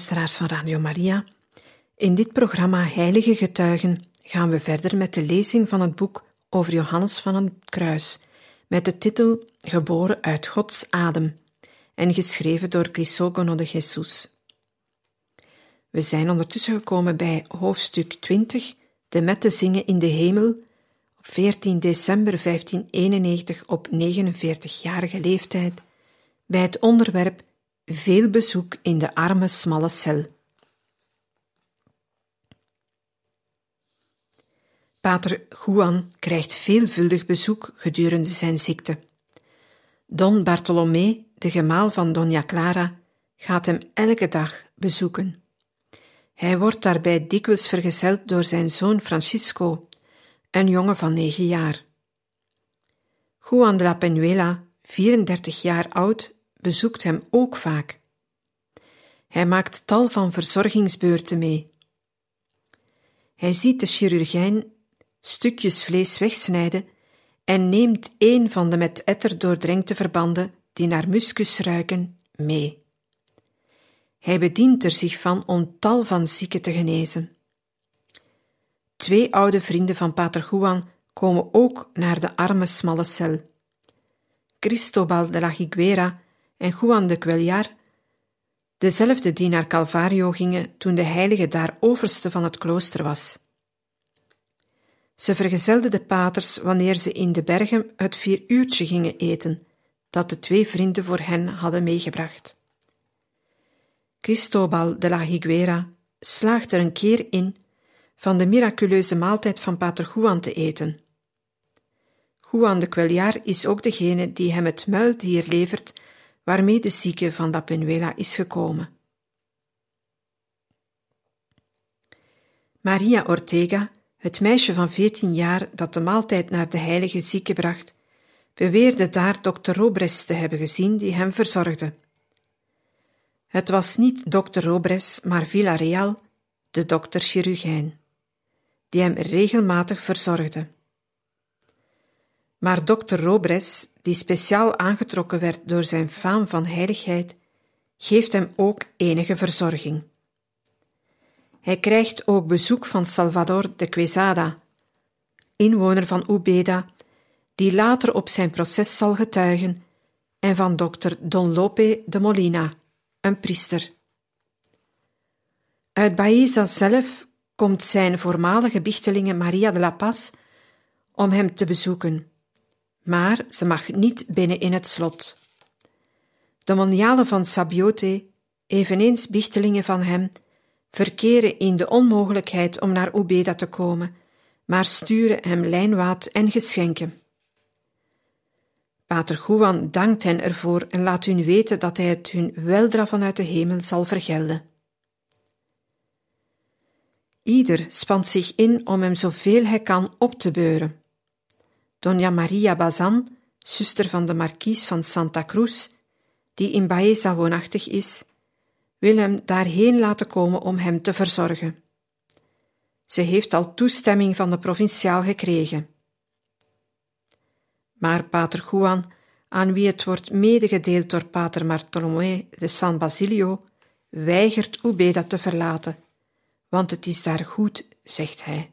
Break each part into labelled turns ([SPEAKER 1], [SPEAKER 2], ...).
[SPEAKER 1] Luisteraars van Radio Maria, in dit programma Heilige Getuigen gaan we verder met de lezing van het boek over Johannes van het Kruis, met de titel Geboren uit Gods adem en geschreven door Crisogono de Jesus. We zijn ondertussen gekomen bij hoofdstuk 20, de Mette zingen in de hemel, op 14 december 1591 op 49-jarige leeftijd, bij het onderwerp veel bezoek in de arme smalle cel. Pater Juan krijgt veelvuldig bezoek gedurende zijn ziekte. Don Bartolomé, de gemaal van Dona Clara, gaat hem elke dag bezoeken. Hij wordt daarbij dikwijls vergezeld door zijn zoon Francisco, een jongen van negen jaar. Juan de la Penuela, 34 jaar oud, bezoekt hem ook vaak. Hij maakt tal van verzorgingsbeurten mee. Hij ziet de chirurgijn stukjes vlees wegsnijden en neemt een van de met etter doordrenkte verbanden die naar muskus ruiken mee. Hij bedient er zich van om tal van zieken te genezen. Twee oude vrienden van Pater Juan komen ook naar de arme smalle cel. Cristobal de la Higuera en Juan de Cuellar, dezelfde die naar Calvario gingen toen de heilige daar overste van het klooster was. Ze vergezelden de paters wanneer ze in de bergen het vier uurtje gingen eten, dat de twee vrienden voor hen hadden meegebracht. Cristobal de la Higuera slaagt er een keer in van de miraculeuze maaltijd van Pater Juan te eten. Juan de Cuellar is ook degene die hem het muildier levert waarmee de zieke van La Penuela is gekomen. Maria Ortega, het meisje van veertien jaar dat de maaltijd naar de heilige zieke bracht, beweerde daar dokter Robres te hebben gezien die hem verzorgde. Het was niet dokter Robres, maar Villarreal, de dokter-chirurgijn, die hem regelmatig verzorgde. Maar dokter Robres, die speciaal aangetrokken werd door zijn faam van heiligheid, geeft hem ook enige verzorging. Hij krijgt ook bezoek van Salvador de Quesada, inwoner van Ubeda, die later op zijn proces zal getuigen, en van dokter Don Lope de Molina, een priester. Uit Baeza zelf komt zijn voormalige bichtelinge Maria de la Paz om hem te bezoeken maar ze mag niet binnen in het slot. De monialen van Sabiote, eveneens bichtelingen van hem, verkeren in de onmogelijkheid om naar Ubeda te komen, maar sturen hem lijnwaad en geschenken. Pater Juan dankt hen ervoor en laat hun weten dat hij het hun weldra vanuit de hemel zal vergelden. Ieder spant zich in om hem zoveel hij kan op te beuren. Doña Maria Bazan, zuster van de markies van Santa Cruz, die in Baeza woonachtig is, wil hem daarheen laten komen om hem te verzorgen. Ze heeft al toestemming van de provinciaal gekregen. Maar pater Juan, aan wie het wordt medegedeeld door pater Bartolomé de San Basilio, weigert Ubeda te verlaten, want het is daar goed, zegt hij.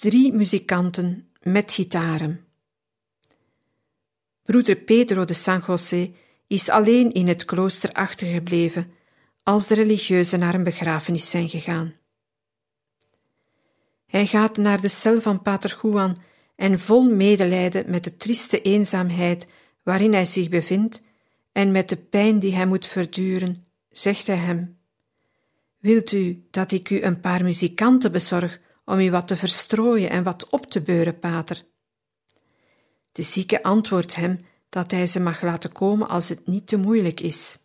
[SPEAKER 1] Drie muzikanten met gitaren. Broeder Pedro de San José is alleen in het klooster achtergebleven als de religieuzen naar een begrafenis zijn gegaan. Hij gaat naar de cel van Pater Juan en vol medelijden met de trieste eenzaamheid waarin hij zich bevindt en met de pijn die hij moet verduren, zegt hij hem: Wilt u dat ik u een paar muzikanten bezorg om u wat te verstrooien en wat op te beuren, pater. De zieke antwoordt hem dat hij ze mag laten komen als het niet te moeilijk is.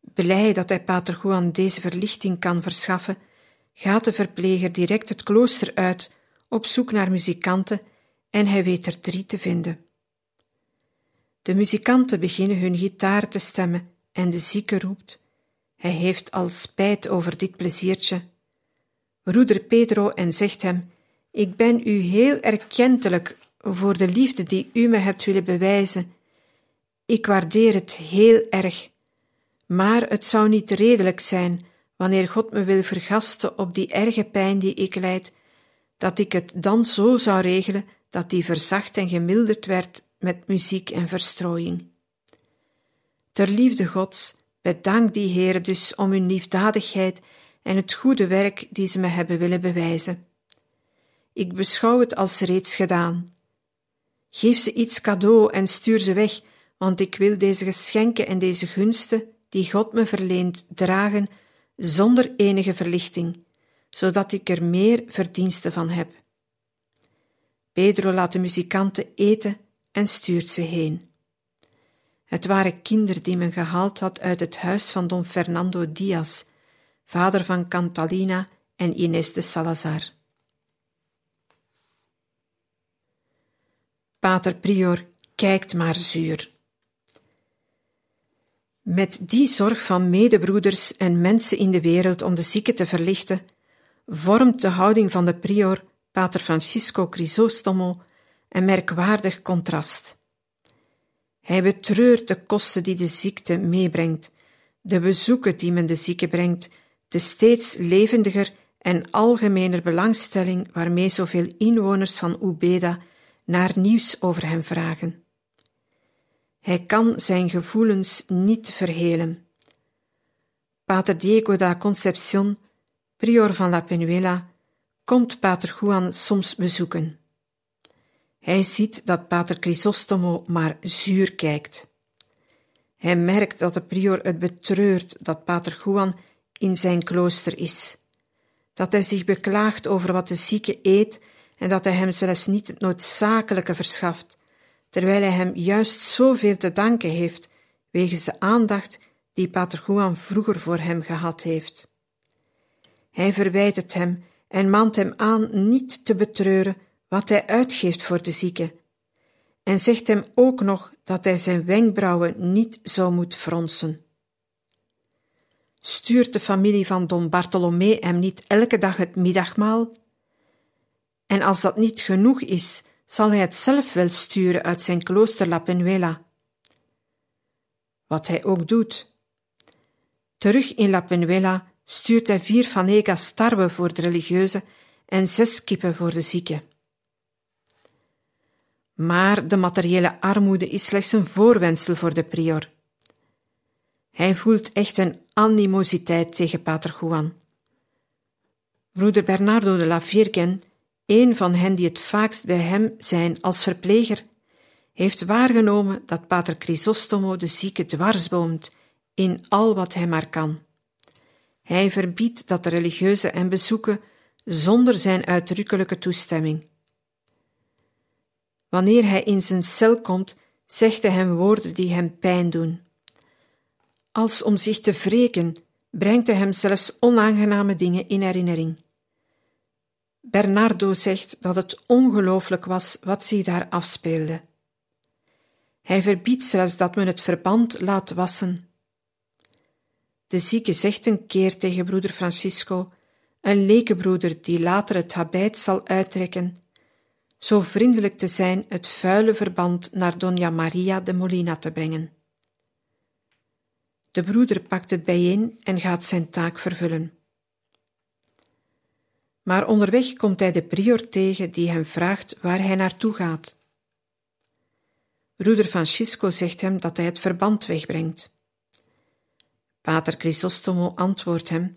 [SPEAKER 1] Blij dat hij pater Juan deze verlichting kan verschaffen, gaat de verpleger direct het klooster uit op zoek naar muzikanten en hij weet er drie te vinden. De muzikanten beginnen hun gitaar te stemmen en de zieke roept: Hij heeft al spijt over dit pleziertje. Broeder Pedro en zegt hem: Ik ben u heel erkentelijk voor de liefde die u me hebt willen bewijzen. Ik waardeer het heel erg. Maar het zou niet redelijk zijn, wanneer God me wil vergasten op die erge pijn die ik lijd, dat ik het dan zo zou regelen dat die verzacht en gemilderd werd met muziek en verstrooiing. Ter liefde Gods, bedank die Heer dus om hun liefdadigheid en het goede werk die ze me hebben willen bewijzen. Ik beschouw het als reeds gedaan. Geef ze iets cadeau en stuur ze weg, want ik wil deze geschenken en deze gunsten die God me verleent dragen zonder enige verlichting, zodat ik er meer verdiensten van heb. Pedro laat de muzikanten eten en stuurt ze heen. Het waren kinderen die men gehaald had uit het huis van Don Fernando Diaz, vader van Cantalina en Inés de Salazar. Pater Prior kijkt maar zuur. Met die zorg van medebroeders en mensen in de wereld om de zieken te verlichten, vormt de houding van de prior, Pater Francisco Crisostomo, een merkwaardig contrast. Hij betreurt de kosten die de ziekte meebrengt, de bezoeken die men de zieke brengt, de steeds levendiger en algemener belangstelling waarmee zoveel inwoners van Ubeda naar nieuws over hem vragen. Hij kan zijn gevoelens niet verhelen. Pater Diego da Concepción, prior van La Penuela, komt Pater Juan soms bezoeken. Hij ziet dat Pater Chrysostomo maar zuur kijkt. Hij merkt dat de prior het betreurt dat Pater Juan in zijn klooster is, dat hij zich beklaagt over wat de zieke eet en dat hij hem zelfs niet het noodzakelijke verschaft, terwijl hij hem juist zoveel te danken heeft wegens de aandacht die Pater Juan vroeger voor hem gehad heeft. Hij verwijt het hem en maant hem aan niet te betreuren wat hij uitgeeft voor de zieke, en zegt hem ook nog dat hij zijn wenkbrauwen niet zou moeten fronsen. Stuurt de familie van Don Bartolomé hem niet elke dag het middagmaal? En als dat niet genoeg is, zal hij het zelf wel sturen uit zijn klooster La Penuela. Wat hij ook doet. Terug in La Penuela stuurt hij vier fanegas tarwe voor de religieuze en zes kippen voor de zieke. Maar de materiële armoede is slechts een voorwendsel voor de prior. Hij voelt echt een animositeit tegen Pater Juan. Broeder Bernardo de la Virgen, een van hen die het vaakst bij hem zijn als verpleger, heeft waargenomen dat Pater Chrysostomo de zieke dwarsboomt in al wat hij maar kan. Hij verbiedt dat de religieuze hem bezoeken zonder zijn uitdrukkelijke toestemming. Wanneer hij in zijn cel komt, zegt hij hem woorden die hem pijn doen. Als om zich te wreken, brengt hij hem zelfs onaangename dingen in herinnering. Bernardo zegt dat het ongelooflijk was wat zich daar afspeelde. Hij verbiedt zelfs dat men het verband laat wassen. De zieke zegt een keer tegen broeder Francisco, een lekenbroeder die later het habit zal uittrekken, zo vriendelijk te zijn het vuile verband naar Dona Maria de Molina te brengen. De broeder pakt het bijeen en gaat zijn taak vervullen. Maar onderweg komt hij de prior tegen die hem vraagt waar hij naartoe gaat. Broeder Francisco zegt hem dat hij het verband wegbrengt. Pater Chrysostomo antwoordt hem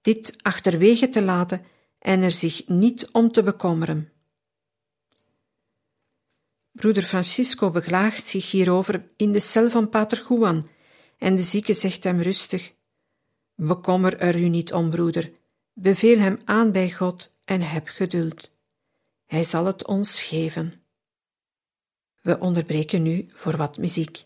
[SPEAKER 1] dit achterwege te laten en er zich niet om te bekommeren. Broeder Francisco beklaagt zich hierover in de cel van Pater Juan, en de zieke zegt hem rustig: Bekommer er u niet om, broeder, beveel hem aan bij God en heb geduld. Hij zal het ons geven. We onderbreken nu voor wat muziek.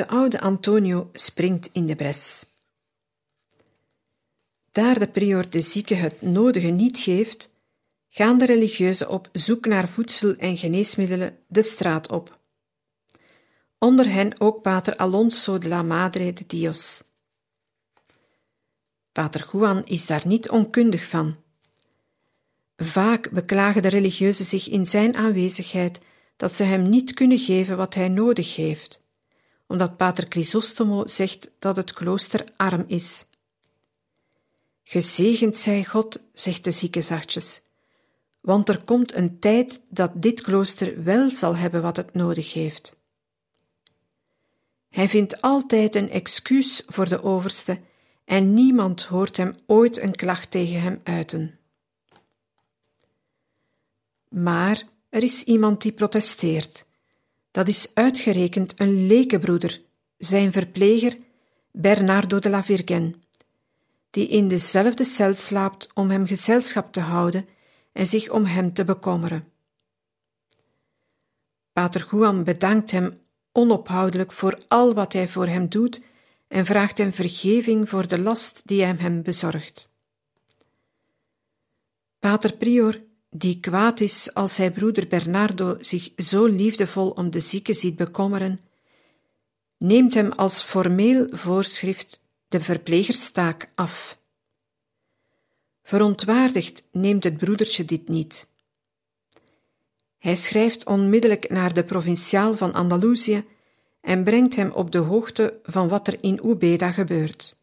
[SPEAKER 1] De oude Antonio springt in de bres. Daar de prior de zieke het nodige niet geeft, gaan de religieuzen op zoek naar voedsel en geneesmiddelen de straat op. Onder hen ook pater Alonso de la Madre de Dios. Pater Juan is daar niet onkundig van. Vaak beklagen de religieuzen zich in zijn aanwezigheid dat ze hem niet kunnen geven wat hij nodig heeft omdat pater Chrysostomo zegt dat het klooster arm is. Gezegend zij God, zegt de zieke zachtjes, want er komt een tijd dat dit klooster wel zal hebben wat het nodig heeft. Hij vindt altijd een excuus voor de overste en niemand hoort hem ooit een klacht tegen hem uiten. Maar er is iemand die protesteert dat is uitgerekend een lekenbroeder, zijn verpleger Bernardo de la Virgen, die in dezelfde cel slaapt om hem gezelschap te houden en zich om hem te bekommeren. Pater Juan bedankt hem onophoudelijk voor al wat hij voor hem doet en vraagt hem vergeving voor de last die hij hem bezorgt. Pater Prior die kwaad is als hij broeder Bernardo zich zo liefdevol om de zieke ziet bekommeren, neemt hem als formeel voorschrift de verplegerstaak af. Verontwaardigd neemt het broedertje dit niet. Hij schrijft onmiddellijk naar de provinciaal van Andalusië en brengt hem op de hoogte van wat er in Ubeda gebeurt.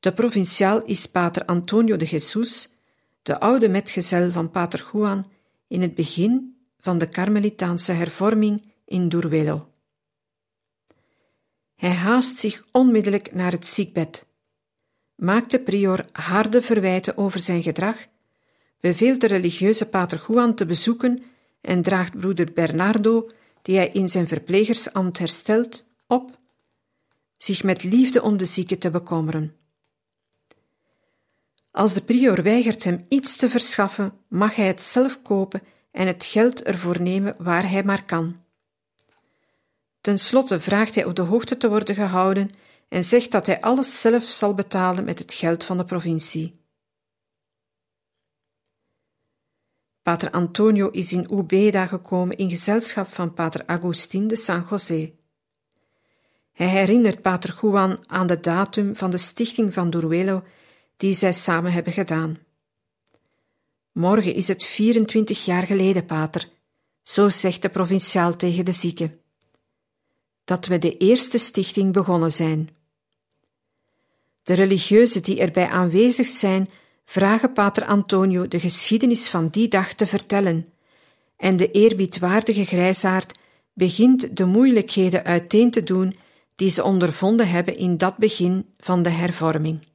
[SPEAKER 1] De provinciaal is pater Antonio de Jesus, de oude metgezel van Pater Juan in het begin van de Karmelitaanse hervorming in Duruelo. Hij haast zich onmiddellijk naar het ziekbed, maakt de prior harde verwijten over zijn gedrag, beveelt de religieuze pater Juan te bezoeken en draagt broeder Bernardo, die hij in zijn verplegersambt herstelt, op zich met liefde om de zieke te bekommeren. Als de prior weigert hem iets te verschaffen, mag hij het zelf kopen en het geld ervoor nemen waar hij maar kan. Ten slotte vraagt hij op de hoogte te worden gehouden en zegt dat hij alles zelf zal betalen met het geld van de provincie. Pater Antonio is in Ubeda gekomen in gezelschap van Pater Agustin de San José. Hij herinnert Pater Juan aan de datum van de stichting van Duruelo die zij samen hebben gedaan. Morgen is het 24 jaar geleden, Pater, zo zegt de provinciaal tegen de zieken, dat we de eerste stichting begonnen zijn. De religieuzen die erbij aanwezig zijn, vragen Pater Antonio de geschiedenis van die dag te vertellen, en de eerbiedwaardige grijsaard begint de moeilijkheden uiteen te doen die ze ondervonden hebben in dat begin van de hervorming.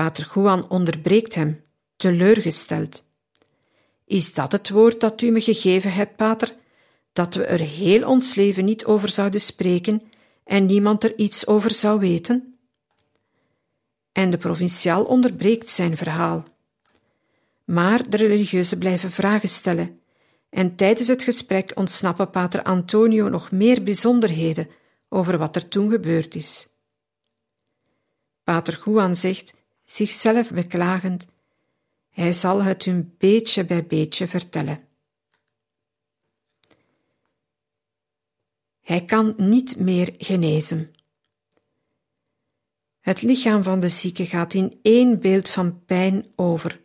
[SPEAKER 1] Pater Juan onderbreekt hem, teleurgesteld. Is dat het woord dat u me gegeven hebt, pater, dat we er heel ons leven niet over zouden spreken en niemand er iets over zou weten? En de provinciaal onderbreekt zijn verhaal. Maar de religieuzen blijven vragen stellen, en tijdens het gesprek ontsnappen pater Antonio nog meer bijzonderheden over wat er toen gebeurd is. Pater Juan zegt, zichzelf beklagend, hij zal het hun beetje bij beetje vertellen. Hij kan niet meer genezen. Het lichaam van de zieke gaat in één beeld van pijn over.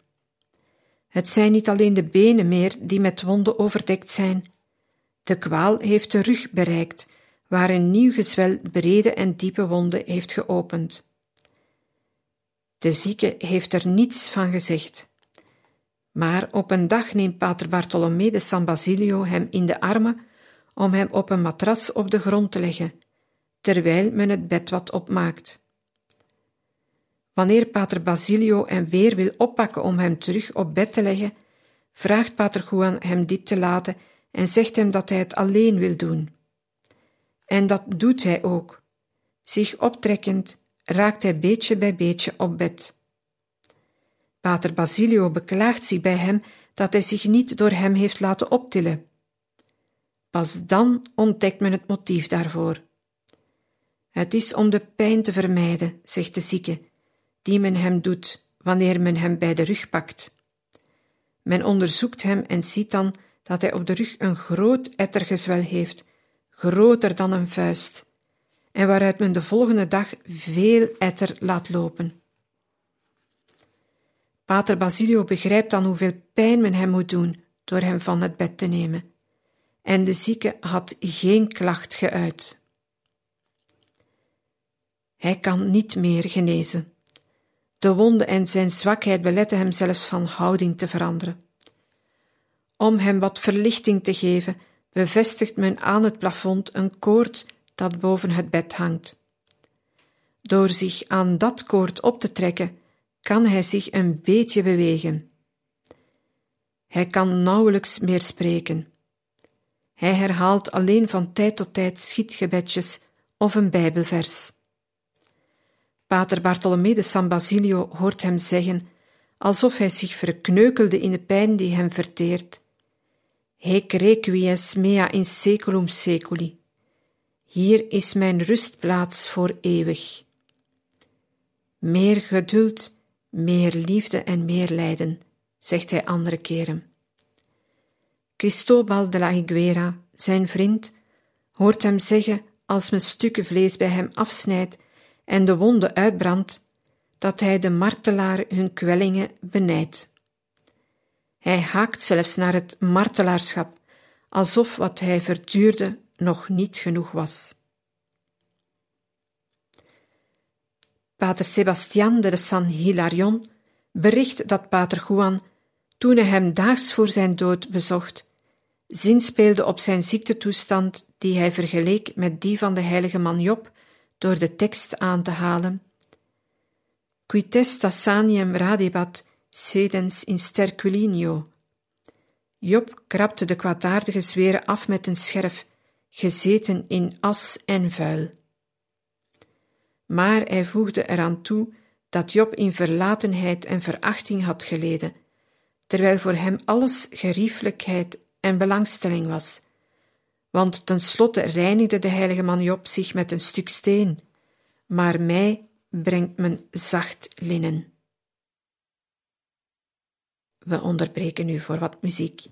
[SPEAKER 1] Het zijn niet alleen de benen meer die met wonden overdekt zijn. De kwaal heeft de rug bereikt, waar een nieuw gezwel brede en diepe wonden heeft geopend. De zieke heeft er niets van gezegd. Maar op een dag neemt pater Bartolomé de San Basilio hem in de armen om hem op een matras op de grond te leggen, terwijl men het bed wat opmaakt. Wanneer pater Basilio hem weer wil oppakken om hem terug op bed te leggen, vraagt pater Juan hem dit te laten en zegt hem dat hij het alleen wil doen. En dat doet hij ook. Zich optrekkend raakt hij beetje bij beetje op bed. Pater Basilio beklaagt zich bij hem dat hij zich niet door hem heeft laten optillen. Pas dan ontdekt men het motief daarvoor. Het is om de pijn te vermijden, zegt de zieke, die men hem doet wanneer men hem bij de rug pakt. Men onderzoekt hem en ziet dan dat hij op de rug een groot ettergezwel heeft, groter dan een vuist, en waaruit men de volgende dag veel etter laat lopen. Pater Basilio begrijpt dan hoeveel pijn men hem moet doen door hem van het bed te nemen. En de zieke had geen klacht geuit. Hij kan niet meer genezen. De wonde en zijn zwakheid beletten hem zelfs van houding te veranderen. Om hem wat verlichting te geven, bevestigt men aan het plafond een koord dat boven het bed hangt. Door zich aan dat koord op te trekken, kan hij zich een beetje bewegen. Hij kan nauwelijks meer spreken. Hij herhaalt alleen van tijd tot tijd schietgebedjes of een Bijbelvers. Pater Bartolomé de San Basilio hoort hem zeggen, alsof hij zich verkneukelde in de pijn die hem verteert. Hec requies mea in seculum seculi. Hier is mijn rustplaats voor eeuwig. Meer geduld, meer liefde en meer lijden, zegt hij andere keren. Cristobal de la Higuera, zijn vriend, hoort hem zeggen als men stukken vlees bij hem afsnijdt en de wonden uitbrandt, dat hij de martelaar hun kwellingen benijdt. Hij haakt zelfs naar het martelaarschap, alsof wat hij verduurde nog niet genoeg was. Pater Sebastian de San Hilarion bericht dat Pater Juan, toen hij hem daags voor zijn dood bezocht, zinspeelde op zijn ziektetoestand die hij vergeleek met die van de heilige man Job door de tekst aan te halen. Qui testa sanium radebat, sedens in sterculinio. Job krabde de kwaadaardige zweren af met een scherf, gezeten in as en vuil. Maar hij voegde eraan toe dat Job in verlatenheid en verachting had geleden, terwijl voor hem alles geriefelijkheid en belangstelling was. Want tenslotte reinigde de heilige man Job zich met een stuk steen, maar mij brengt men zacht linnen. We onderbreken nu voor wat muziek.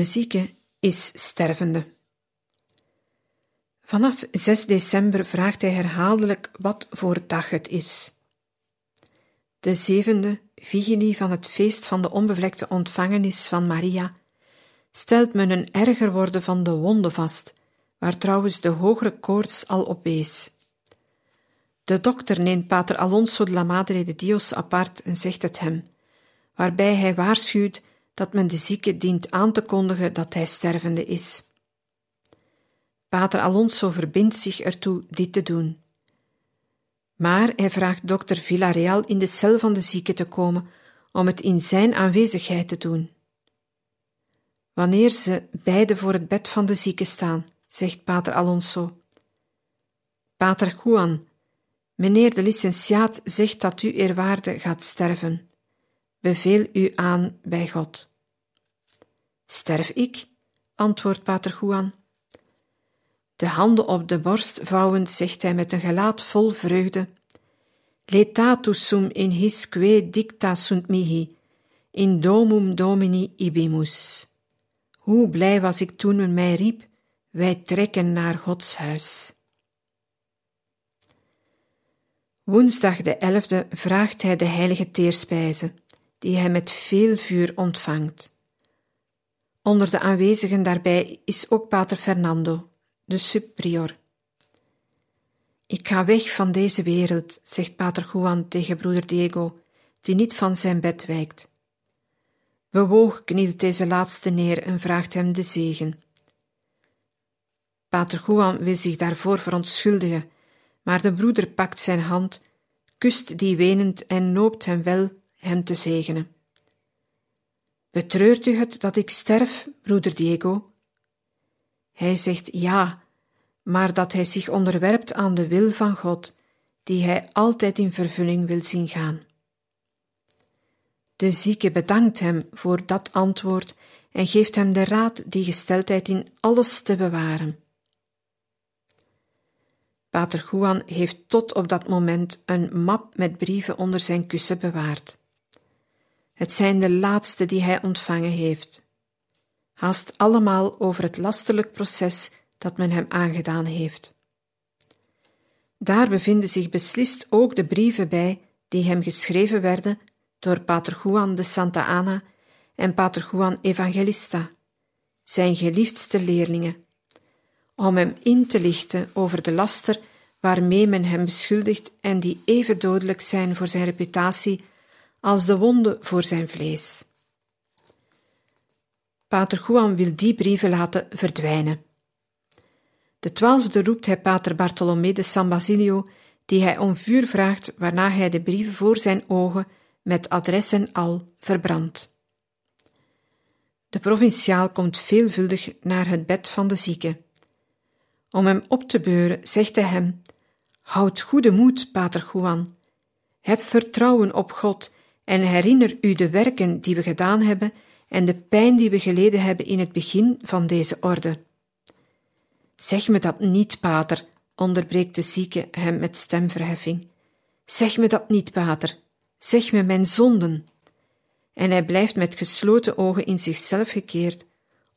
[SPEAKER 1] De zieke is stervende. Vanaf 6 december vraagt hij herhaaldelijk wat voor dag het is. De zevende, vigilie van het feest van de onbevlekte ontvangenis van Maria, stelt men een erger worden van de wonde vast, waar trouwens de hogere koorts al op wees. De dokter neemt pater Alonso de la Madre de Dios apart en zegt het hem, waarbij hij waarschuwt dat men de zieke dient aan te kondigen dat hij stervende is. Pater Alonso verbindt zich ertoe dit te doen. Maar hij vraagt dokter Villarreal in de cel van de zieke te komen om het in zijn aanwezigheid te doen. Wanneer ze beide voor het bed van de zieke staan, zegt Pater Alonso. Pater Juan, meneer de licentiaat zegt dat u eerwaarde gaat sterven. Beveel u aan bij God. Sterf ik? antwoordt Pater Juan. De handen op de borst vouwend zegt hij met een gelaat vol vreugde: Letatus sum in his que dicta sunt mihi, in domum domini ibimus. Hoe blij was ik toen men mij riep: Wij trekken naar Gods huis. Woensdag de elfde vraagt hij de heilige teerspijze, die hij met veel vuur ontvangt. Onder de aanwezigen daarbij is ook pater Fernando, de subprior. Ik ga weg van deze wereld, zegt pater Juan tegen broeder Diego, die niet van zijn bed wijkt. Bewoog knielt deze laatste neer en vraagt hem de zegen. Pater Juan wil zich daarvoor verontschuldigen, maar de broeder pakt zijn hand, kust die wenend en noopt hem wel hem te zegenen. Betreurt u het dat ik sterf, broeder Diego? Hij zegt ja, maar dat hij zich onderwerpt aan de wil van God, die hij altijd in vervulling wil zien gaan. De zieke bedankt hem voor dat antwoord en geeft hem de raad die gesteldheid in alles te bewaren. Pater Juan heeft tot op dat moment een map met brieven onder zijn kussen bewaard. Het zijn de laatste die hij ontvangen heeft. Haast allemaal over het lastelijk proces dat men hem aangedaan heeft. Daar bevinden zich beslist ook de brieven bij die hem geschreven werden door Pater Juan de Santa Ana en Pater Juan Evangelista, zijn geliefdste leerlingen, om hem in te lichten over de laster waarmee men hem beschuldigt en die even dodelijk zijn voor zijn reputatie als de wonden voor zijn vlees. Pater Juan wil die brieven laten verdwijnen. De twaalfde roept hij Pater Bartolomé de San Basilio, die hij om vuur vraagt, waarna hij de brieven voor zijn ogen met adres en al verbrandt. De provinciaal komt veelvuldig naar het bed van de zieke. Om hem op te beuren, zegt hij hem: Houd goede moed, Pater Juan. Heb vertrouwen op God en herinner u de werken die we gedaan hebben en de pijn die we geleden hebben in het begin van deze orde. Zeg me dat niet, pater, onderbreekt de zieke hem met stemverheffing. Zeg me dat niet, pater. Zeg me mijn zonden. En hij blijft met gesloten ogen in zichzelf gekeerd,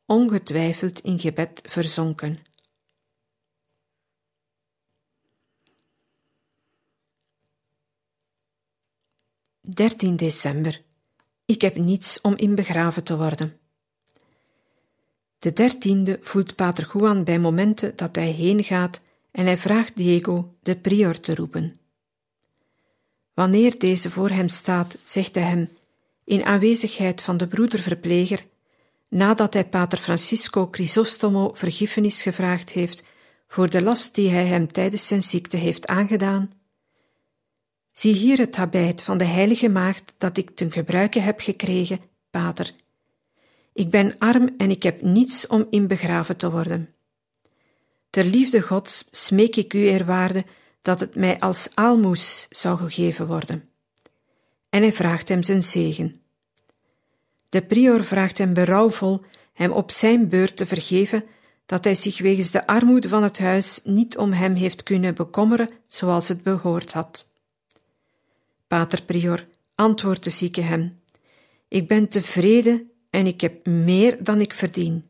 [SPEAKER 1] ongetwijfeld in gebed verzonken. 13 december. Ik heb niets om in begraven te worden. De dertiende voelt Pater Juan bij momenten dat hij heen gaat en hij vraagt Diego de prior te roepen. Wanneer deze voor hem staat, zegt hij hem, in aanwezigheid van de broederverpleger, nadat hij Pater Francisco Crisostomo vergiffenis gevraagd heeft voor de last die hij hem tijdens zijn ziekte heeft aangedaan, Zie hier het habit van de heilige maagd dat ik ten gebruike heb gekregen, pater. Ik ben arm en ik heb niets om in begraven te worden. Ter liefde Gods smeek ik u, eerwaarde, dat het mij als aalmoes zou gegeven worden. En hij vraagt hem zijn zegen. De prior vraagt hem berouwvol hem op zijn beurt te vergeven dat hij zich wegens de armoede van het huis niet om hem heeft kunnen bekommeren zoals het behoord had. Pater Prior, antwoordt de zieke hem, ik ben tevreden en ik heb meer dan ik verdien.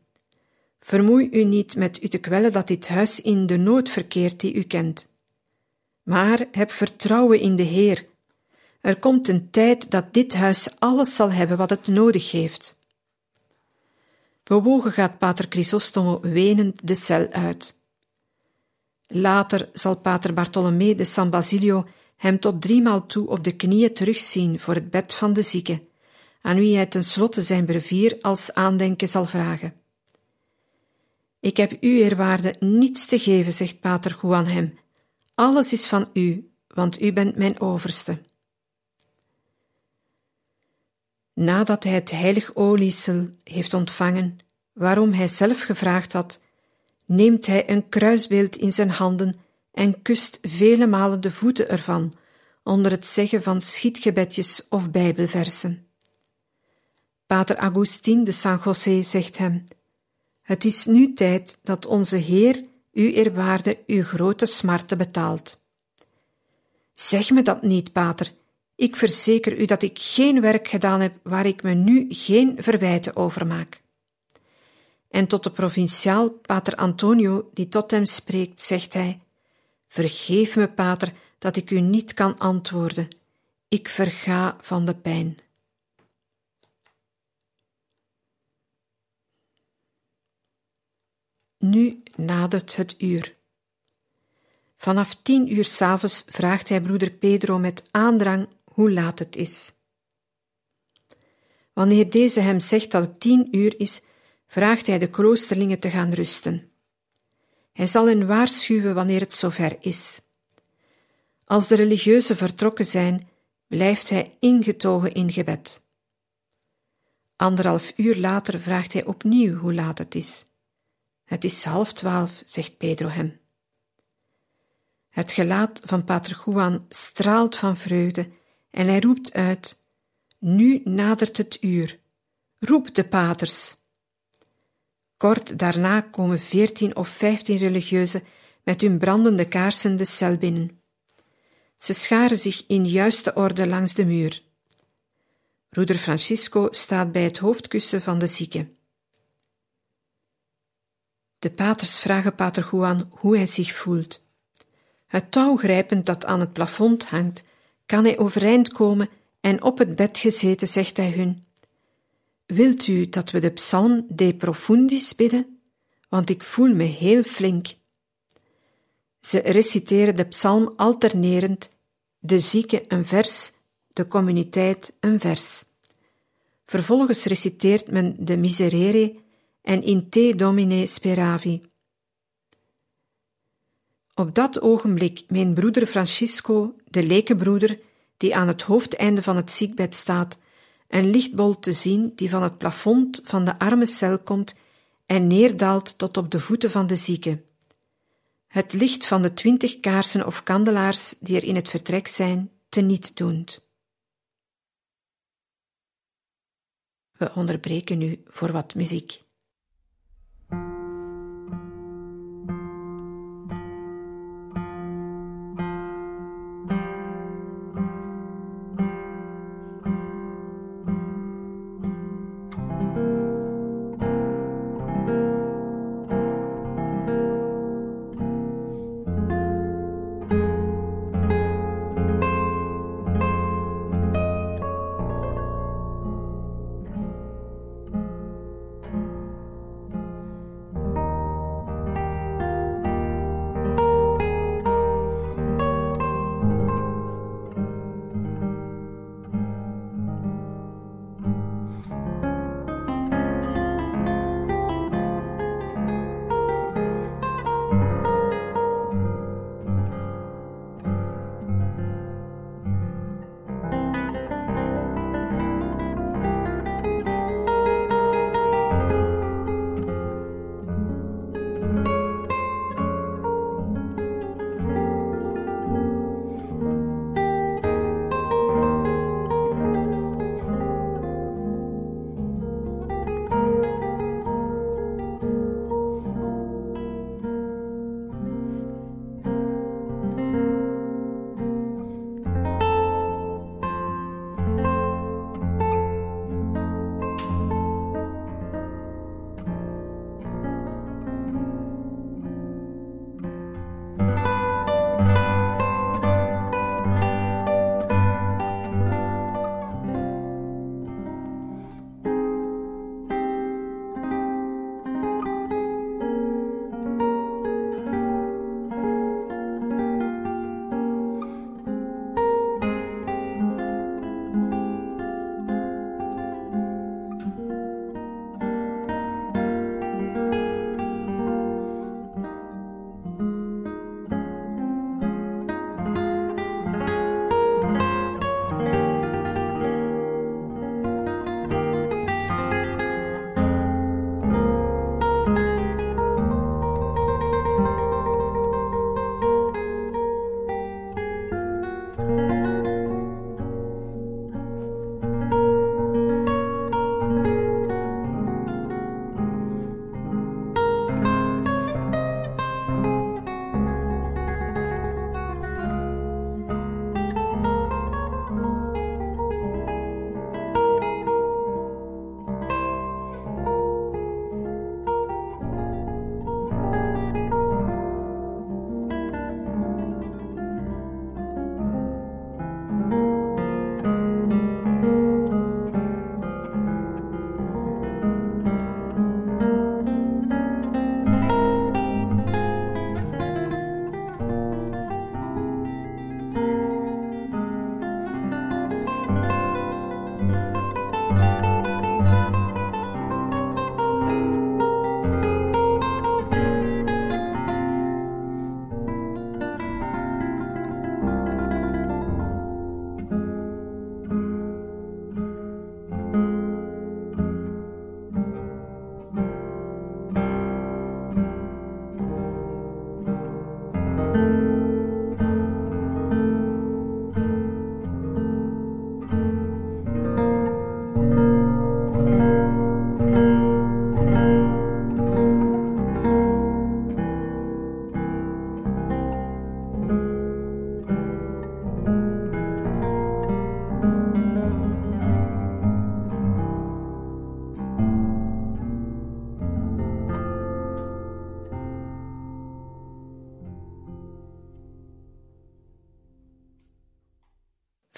[SPEAKER 1] Vermoei u niet met u te kwellen dat dit huis in de nood verkeert die u kent. Maar heb vertrouwen in de Heer. Er komt een tijd dat dit huis alles zal hebben wat het nodig heeft. Bewogen gaat Pater Chrysostomo wenend de cel uit. Later zal Pater Bartolomé de San Basilio hem tot driemaal toe op de knieën terugzien voor het bed van de zieke, aan wie hij tenslotte zijn brevier als aandenken zal vragen. Ik heb u, eerwaarde, niets te geven, zegt pater Juan hem. Alles is van u, want u bent mijn overste. Nadat hij het heilig oliesel heeft ontvangen, waarom hij zelf gevraagd had, neemt hij een kruisbeeld in zijn handen en kust vele malen de voeten ervan, onder het zeggen van schietgebedjes of bijbelversen. Pater Agustin de San José zegt hem: Het is nu tijd dat onze Heer, u eerwaarde, uw grote smarten betaalt. Zeg me dat niet, pater. Ik verzeker u dat ik geen werk gedaan heb waar ik me nu geen verwijten over maak. En tot de provinciaal, pater Antonio, die tot hem spreekt, zegt hij: Vergeef me, pater, dat ik u niet kan antwoorden. Ik verga van de pijn. Nu nadert het uur. Vanaf tien uur s'avonds vraagt hij broeder Pedro met aandrang hoe laat het is. Wanneer deze hem zegt dat het tien uur is, vraagt hij de kloosterlingen te gaan rusten. Hij zal hen waarschuwen wanneer het zover is. Als de religieuzen vertrokken zijn, blijft hij ingetogen in gebed. Anderhalf uur later vraagt hij opnieuw hoe laat het is. Het is half twaalf, zegt Pedro hem. Het gelaat van Pater Juan straalt van vreugde en hij roept uit: Nu nadert het uur. Roep de paters. Kort daarna komen veertien of vijftien religieuzen met hun brandende kaarsen de cel binnen. Ze scharen zich in juiste orde langs de muur. Broeder Francisco staat bij het hoofdkussen van de zieke. De paters vragen pater Juan hoe hij zich voelt. Het touw grijpend dat aan het plafond hangt, kan hij overeind komen en op het bed gezeten zegt hij hun: Wilt u dat we de psalm De Profundis bidden? Want ik voel me heel flink. Ze reciteren de psalm alternerend, de zieke een vers, de communiteit een vers. Vervolgens reciteert men de Miserere en In te Domine Speravi. Op dat ogenblik mijn broeder Francisco, de lekenbroeder, die aan het hoofdeinde van het ziekbed staat, een lichtbol te zien die van het plafond van de arme cel komt en neerdaalt tot op de voeten van de zieke. Het licht van de twintig kaarsen of kandelaars die er in het vertrek zijn, teniet doend. We onderbreken nu voor wat muziek.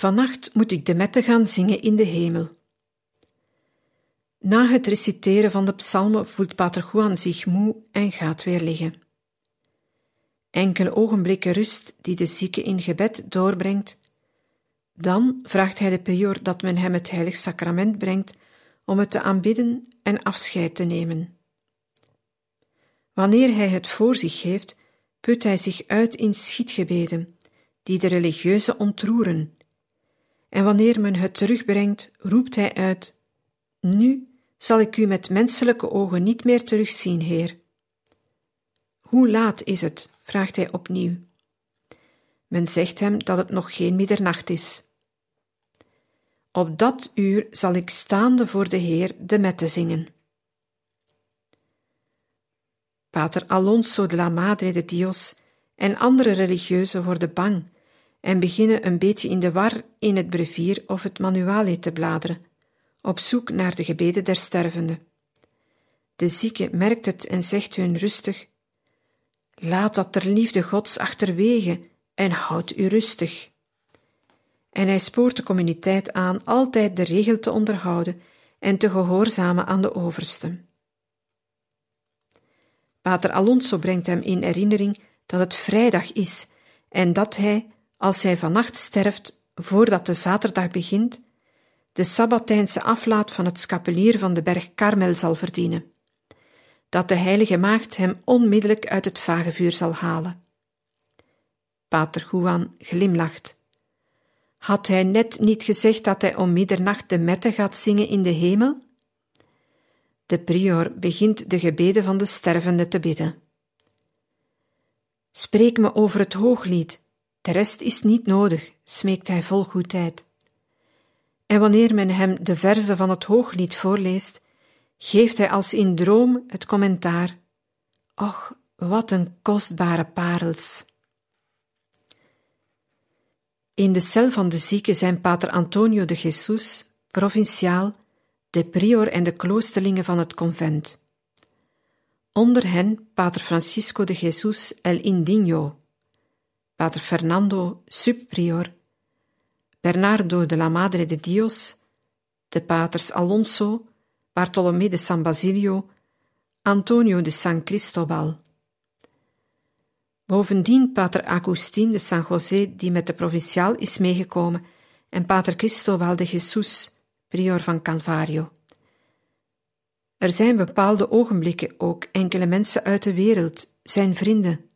[SPEAKER 1] Vannacht moet ik de metten gaan zingen in de hemel. Na het reciteren van de psalmen voelt Pater Juan zich moe en gaat weer liggen. Enkele ogenblikken rust die de zieke in gebed doorbrengt. Dan vraagt hij de prior dat men hem het heilig sacrament brengt om het te aanbidden en afscheid te nemen. Wanneer hij het voor zich heeft, put hij zich uit in schietgebeden, die de religieuze ontroeren en wanneer men het terugbrengt, roept hij uit: Nu zal ik u met menselijke ogen niet meer terugzien, Heer. Hoe laat is het? vraagt hij opnieuw. Men zegt hem dat het nog geen middernacht is. Op dat uur zal ik staande voor de Heer de mette zingen. Pater Alonso de la Madre de Dios en andere religieuzen worden bang en beginnen een beetje in de war in het brevier of het manuale te bladeren, op zoek naar de gebeden der stervenden. De zieke merkt het en zegt hun rustig: Laat dat ter liefde Gods achterwege en houd u rustig. En hij spoort de communiteit aan altijd de regel te onderhouden en te gehoorzamen aan de overste. Pater Alonso brengt hem in herinnering dat het vrijdag is en dat hij, als hij vannacht sterft, voordat de zaterdag begint, de Sabbatijnse aflaat van het scapelier van de berg Karmel zal verdienen dat de heilige maagd hem onmiddellijk uit het vagevuur zal halen. Pater Juan glimlacht. Had hij net niet gezegd dat hij om middernacht de mette gaat zingen in de hemel? De prior begint de gebeden van de stervende te bidden. Spreek me over het hooglied, de rest is niet nodig, smeekt hij vol goedheid. En wanneer men hem de verzen van het hooglied voorleest, geeft hij als in droom het commentaar: Och, wat een kostbare parels. In de cel van de zieke zijn Pater Antonio de Jesus, provinciaal, de prior en de kloosterlingen van het convent. Onder hen Pater Francisco de Jesus el Indigno, Pater Fernando subprior, Bernardo de la Madre de Dios, de paters Alonso, Bartolomé de San Basilio, Antonio de San Cristobal. Bovendien pater Agustin de San José, die met de provinciaal is meegekomen, en pater Cristobal de Jesus, prior van Calvario. Er zijn bepaalde ogenblikken ook enkele mensen uit de wereld, zijn vrienden.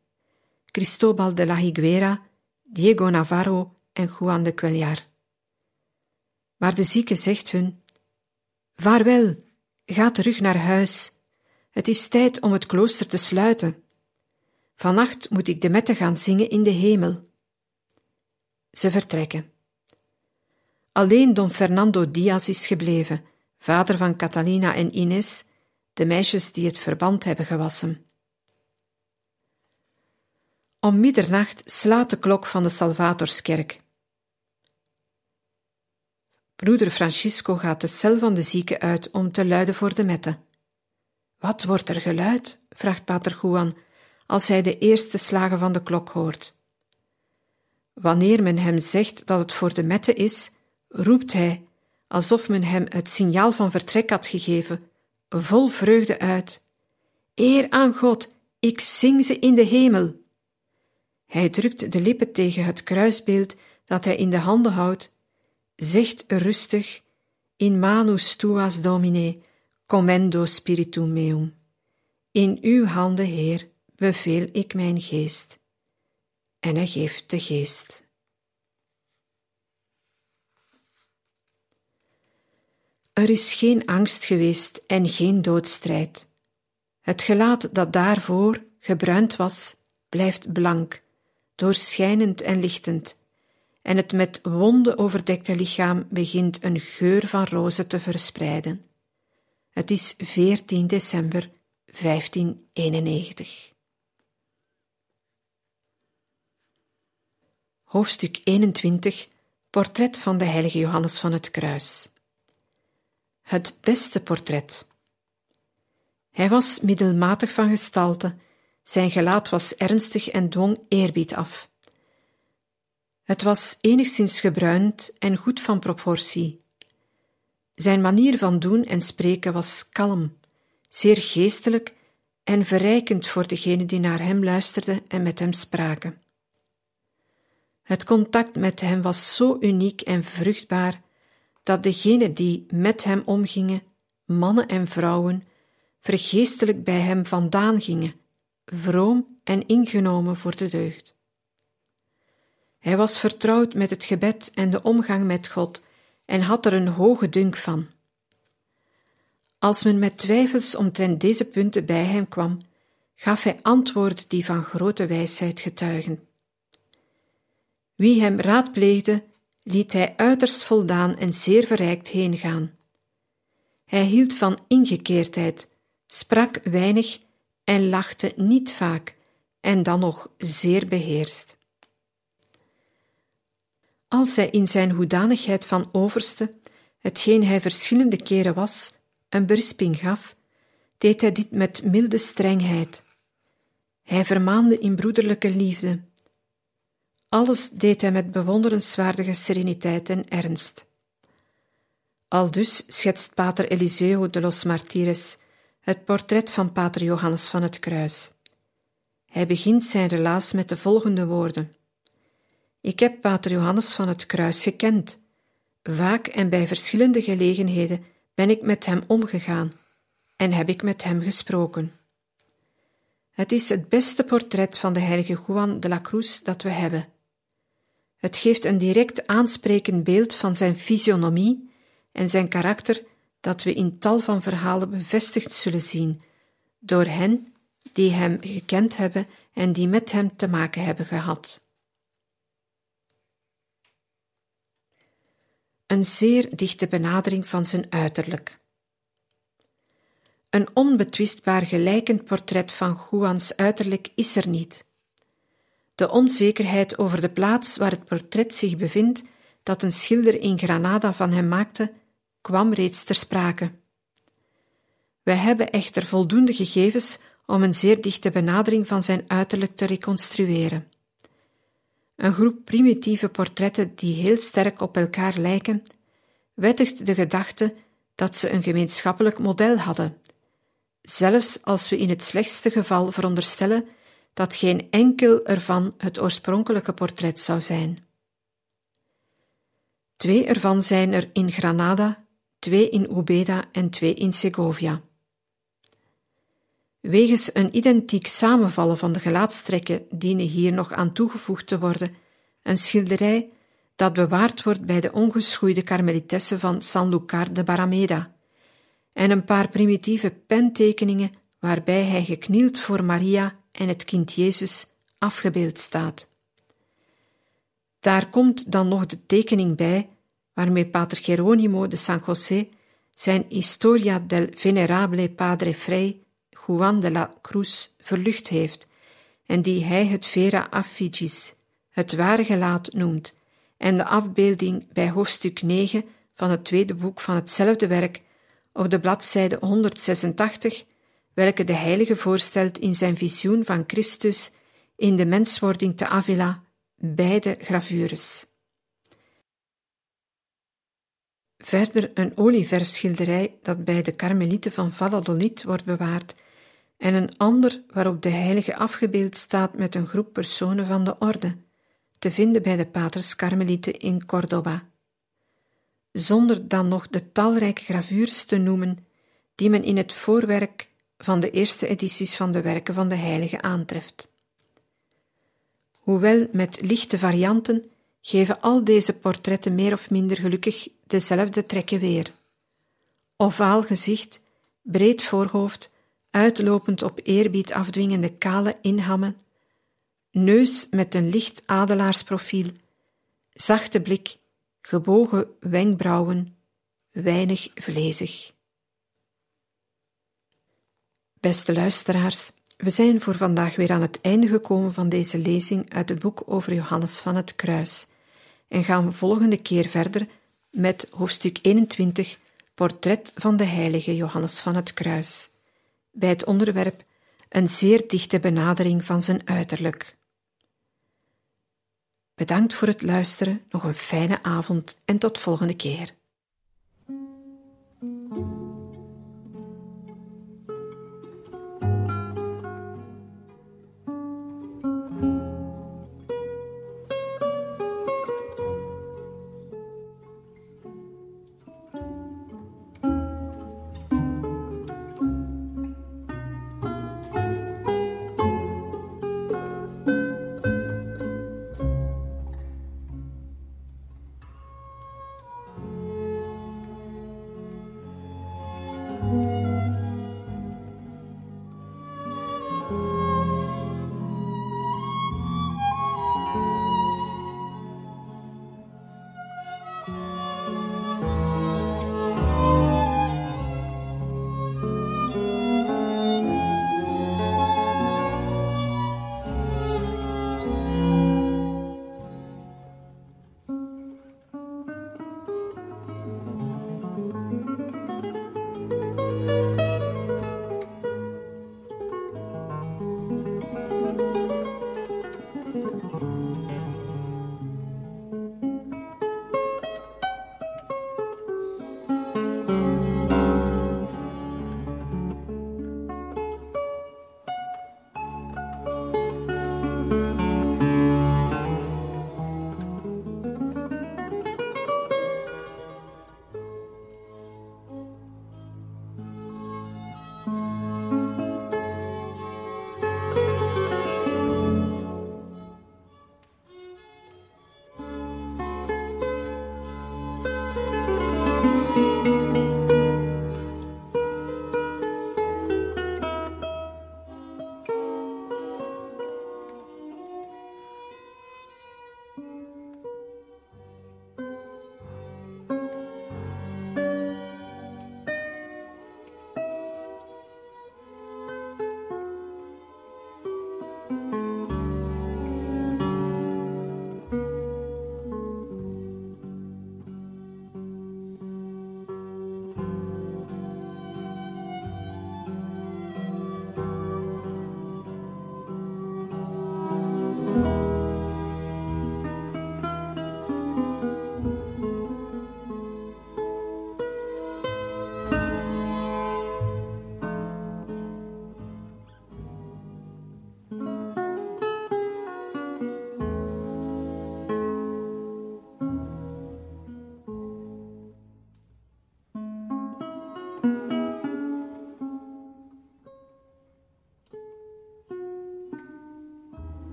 [SPEAKER 1] Cristobal de la Higuera, Diego Navarro en Juan de Cuellar. Maar de zieke zegt hun: Vaarwel, Ga terug naar huis. Het is tijd om het klooster te sluiten. Vannacht moet ik de mette gaan zingen in de hemel. Ze vertrekken. Alleen Don Fernando Diaz is gebleven, vader van Catalina en Ines, de meisjes die het verband hebben gewassen. Om middernacht slaat de klok van de Salvatorskerk. Broeder Francisco gaat de cel van de zieke uit om te luiden voor de mette. Wat wordt er geluid? vraagt pater Juan, als hij de eerste slagen van de klok hoort. Wanneer men hem zegt dat het voor de mette is, roept hij, alsof men hem het signaal van vertrek had gegeven, vol vreugde uit: Eer aan God, ik zing ze in de hemel. Hij drukt de lippen tegen het kruisbeeld dat hij in de handen houdt zegt rustig, in manus tuas domine, commendo spiritum meum. In uw handen, Heer, beveel ik mijn geest. En hij geeft de geest. Er is geen angst geweest en geen doodstrijd. Het gelaat dat daarvoor gebruind was, blijft blank, doorschijnend en lichtend, en het met wonden overdekte lichaam begint een geur van rozen te verspreiden. Het is 14 december 1591. Hoofdstuk 21 Portret van de heilige Johannes van het Kruis. Het beste portret. Hij was middelmatig van gestalte, zijn gelaat was ernstig en dwong eerbied af. Het was enigszins gebruind en goed van proportie. Zijn manier van doen en spreken was kalm, zeer geestelijk en verrijkend voor degenen die naar hem luisterden en met hem spraken. Het contact met hem was zo uniek en vruchtbaar dat degenen die met hem omgingen, mannen en vrouwen, vergeestelijk bij hem vandaan gingen, vroom en ingenomen voor de deugd. Hij was vertrouwd met het gebed en de omgang met God en had er een hoge dunk van. Als men met twijfels omtrent deze punten bij hem kwam, gaf hij antwoorden die van grote wijsheid getuigen. Wie hem raadpleegde, liet hij uiterst voldaan en zeer verrijkt heengaan. Hij hield van ingekeerdheid, sprak weinig en lachte niet vaak, en dan nog zeer beheerst. Als hij in zijn hoedanigheid van overste, hetgeen hij verschillende keren was, een berisping gaf, deed hij dit met milde strengheid. Hij vermaande in broederlijke liefde. Alles deed hij met bewonderenswaardige sereniteit en ernst. Aldus schetst pater Eliseo de los Martires het portret van pater Johannes van het Kruis. Hij begint zijn relaas met de volgende woorden. Ik heb pater Johannes van het Kruis gekend. Vaak en bij verschillende gelegenheden ben ik met hem omgegaan en heb ik met hem gesproken. Het is het beste portret van de heilige Juan de la Cruz dat we hebben. Het geeft een direct aansprekend beeld van zijn fysionomie en zijn karakter dat we in tal van verhalen bevestigd zullen zien door hen die hem gekend hebben en die met hem te maken hebben gehad. Een zeer dichte benadering van zijn uiterlijk. Een onbetwistbaar gelijkend portret van Juans uiterlijk is er niet. De onzekerheid over de plaats waar het portret zich bevindt, dat een schilder in Granada van hem maakte, kwam reeds ter sprake. Wij hebben echter voldoende gegevens om een zeer dichte benadering van zijn uiterlijk te reconstrueren. Een groep primitieve portretten die heel sterk op elkaar lijken, wettigt de gedachte dat ze een gemeenschappelijk model hadden, zelfs als we in het slechtste geval veronderstellen dat geen enkel ervan het oorspronkelijke portret zou zijn. Twee ervan zijn er in Granada, twee in Ubeda en twee in Segovia. Wegens een identiek samenvallen van de gelaatstrekken dienen hier nog aan toegevoegd te worden een schilderij dat bewaard wordt bij de ongeschoeide karmelitessen van San Lucar de Barameda, en een paar primitieve pentekeningen waarbij hij geknield voor Maria en het kind Jezus afgebeeld staat. Daar komt dan nog de tekening bij waarmee Pater Geronimo de San José zijn Historia del Venerable Padre Frei Juan de la Cruz verlucht heeft en die hij het Vera Affigis, het ware gelaat noemt, en de afbeelding bij hoofdstuk 9 van het tweede boek van hetzelfde werk op de bladzijde 186, welke de heilige voorstelt in zijn visioen van Christus in de menswording te Avila, beide gravures. Verder een olieverfschilderij dat bij de karmelieten van Valladolid wordt bewaard en een ander waarop de heilige afgebeeld staat met een groep personen van de orde, te vinden bij de paters Karmelieten in Cordoba. Zonder dan nog de talrijke gravures te noemen die men in het voorwerk van de eerste edities van de werken van de heilige aantreft. Hoewel met lichte varianten, geven al deze portretten meer of minder gelukkig dezelfde trekken weer. Ovaal gezicht, breed voorhoofd, uitlopend op eerbied afdwingende kale inhammen, neus met een licht adelaarsprofiel, zachte blik, gebogen wenkbrauwen, weinig vlezig. Beste luisteraars, we zijn voor vandaag weer aan het einde gekomen van deze lezing uit het boek over Johannes van het Kruis en gaan we volgende keer verder met hoofdstuk 21, Portret van de heilige Johannes van het Kruis bij het onderwerp een zeer dichte benadering van zijn uiterlijk. Bedankt voor het luisteren, nog een fijne avond en tot volgende keer.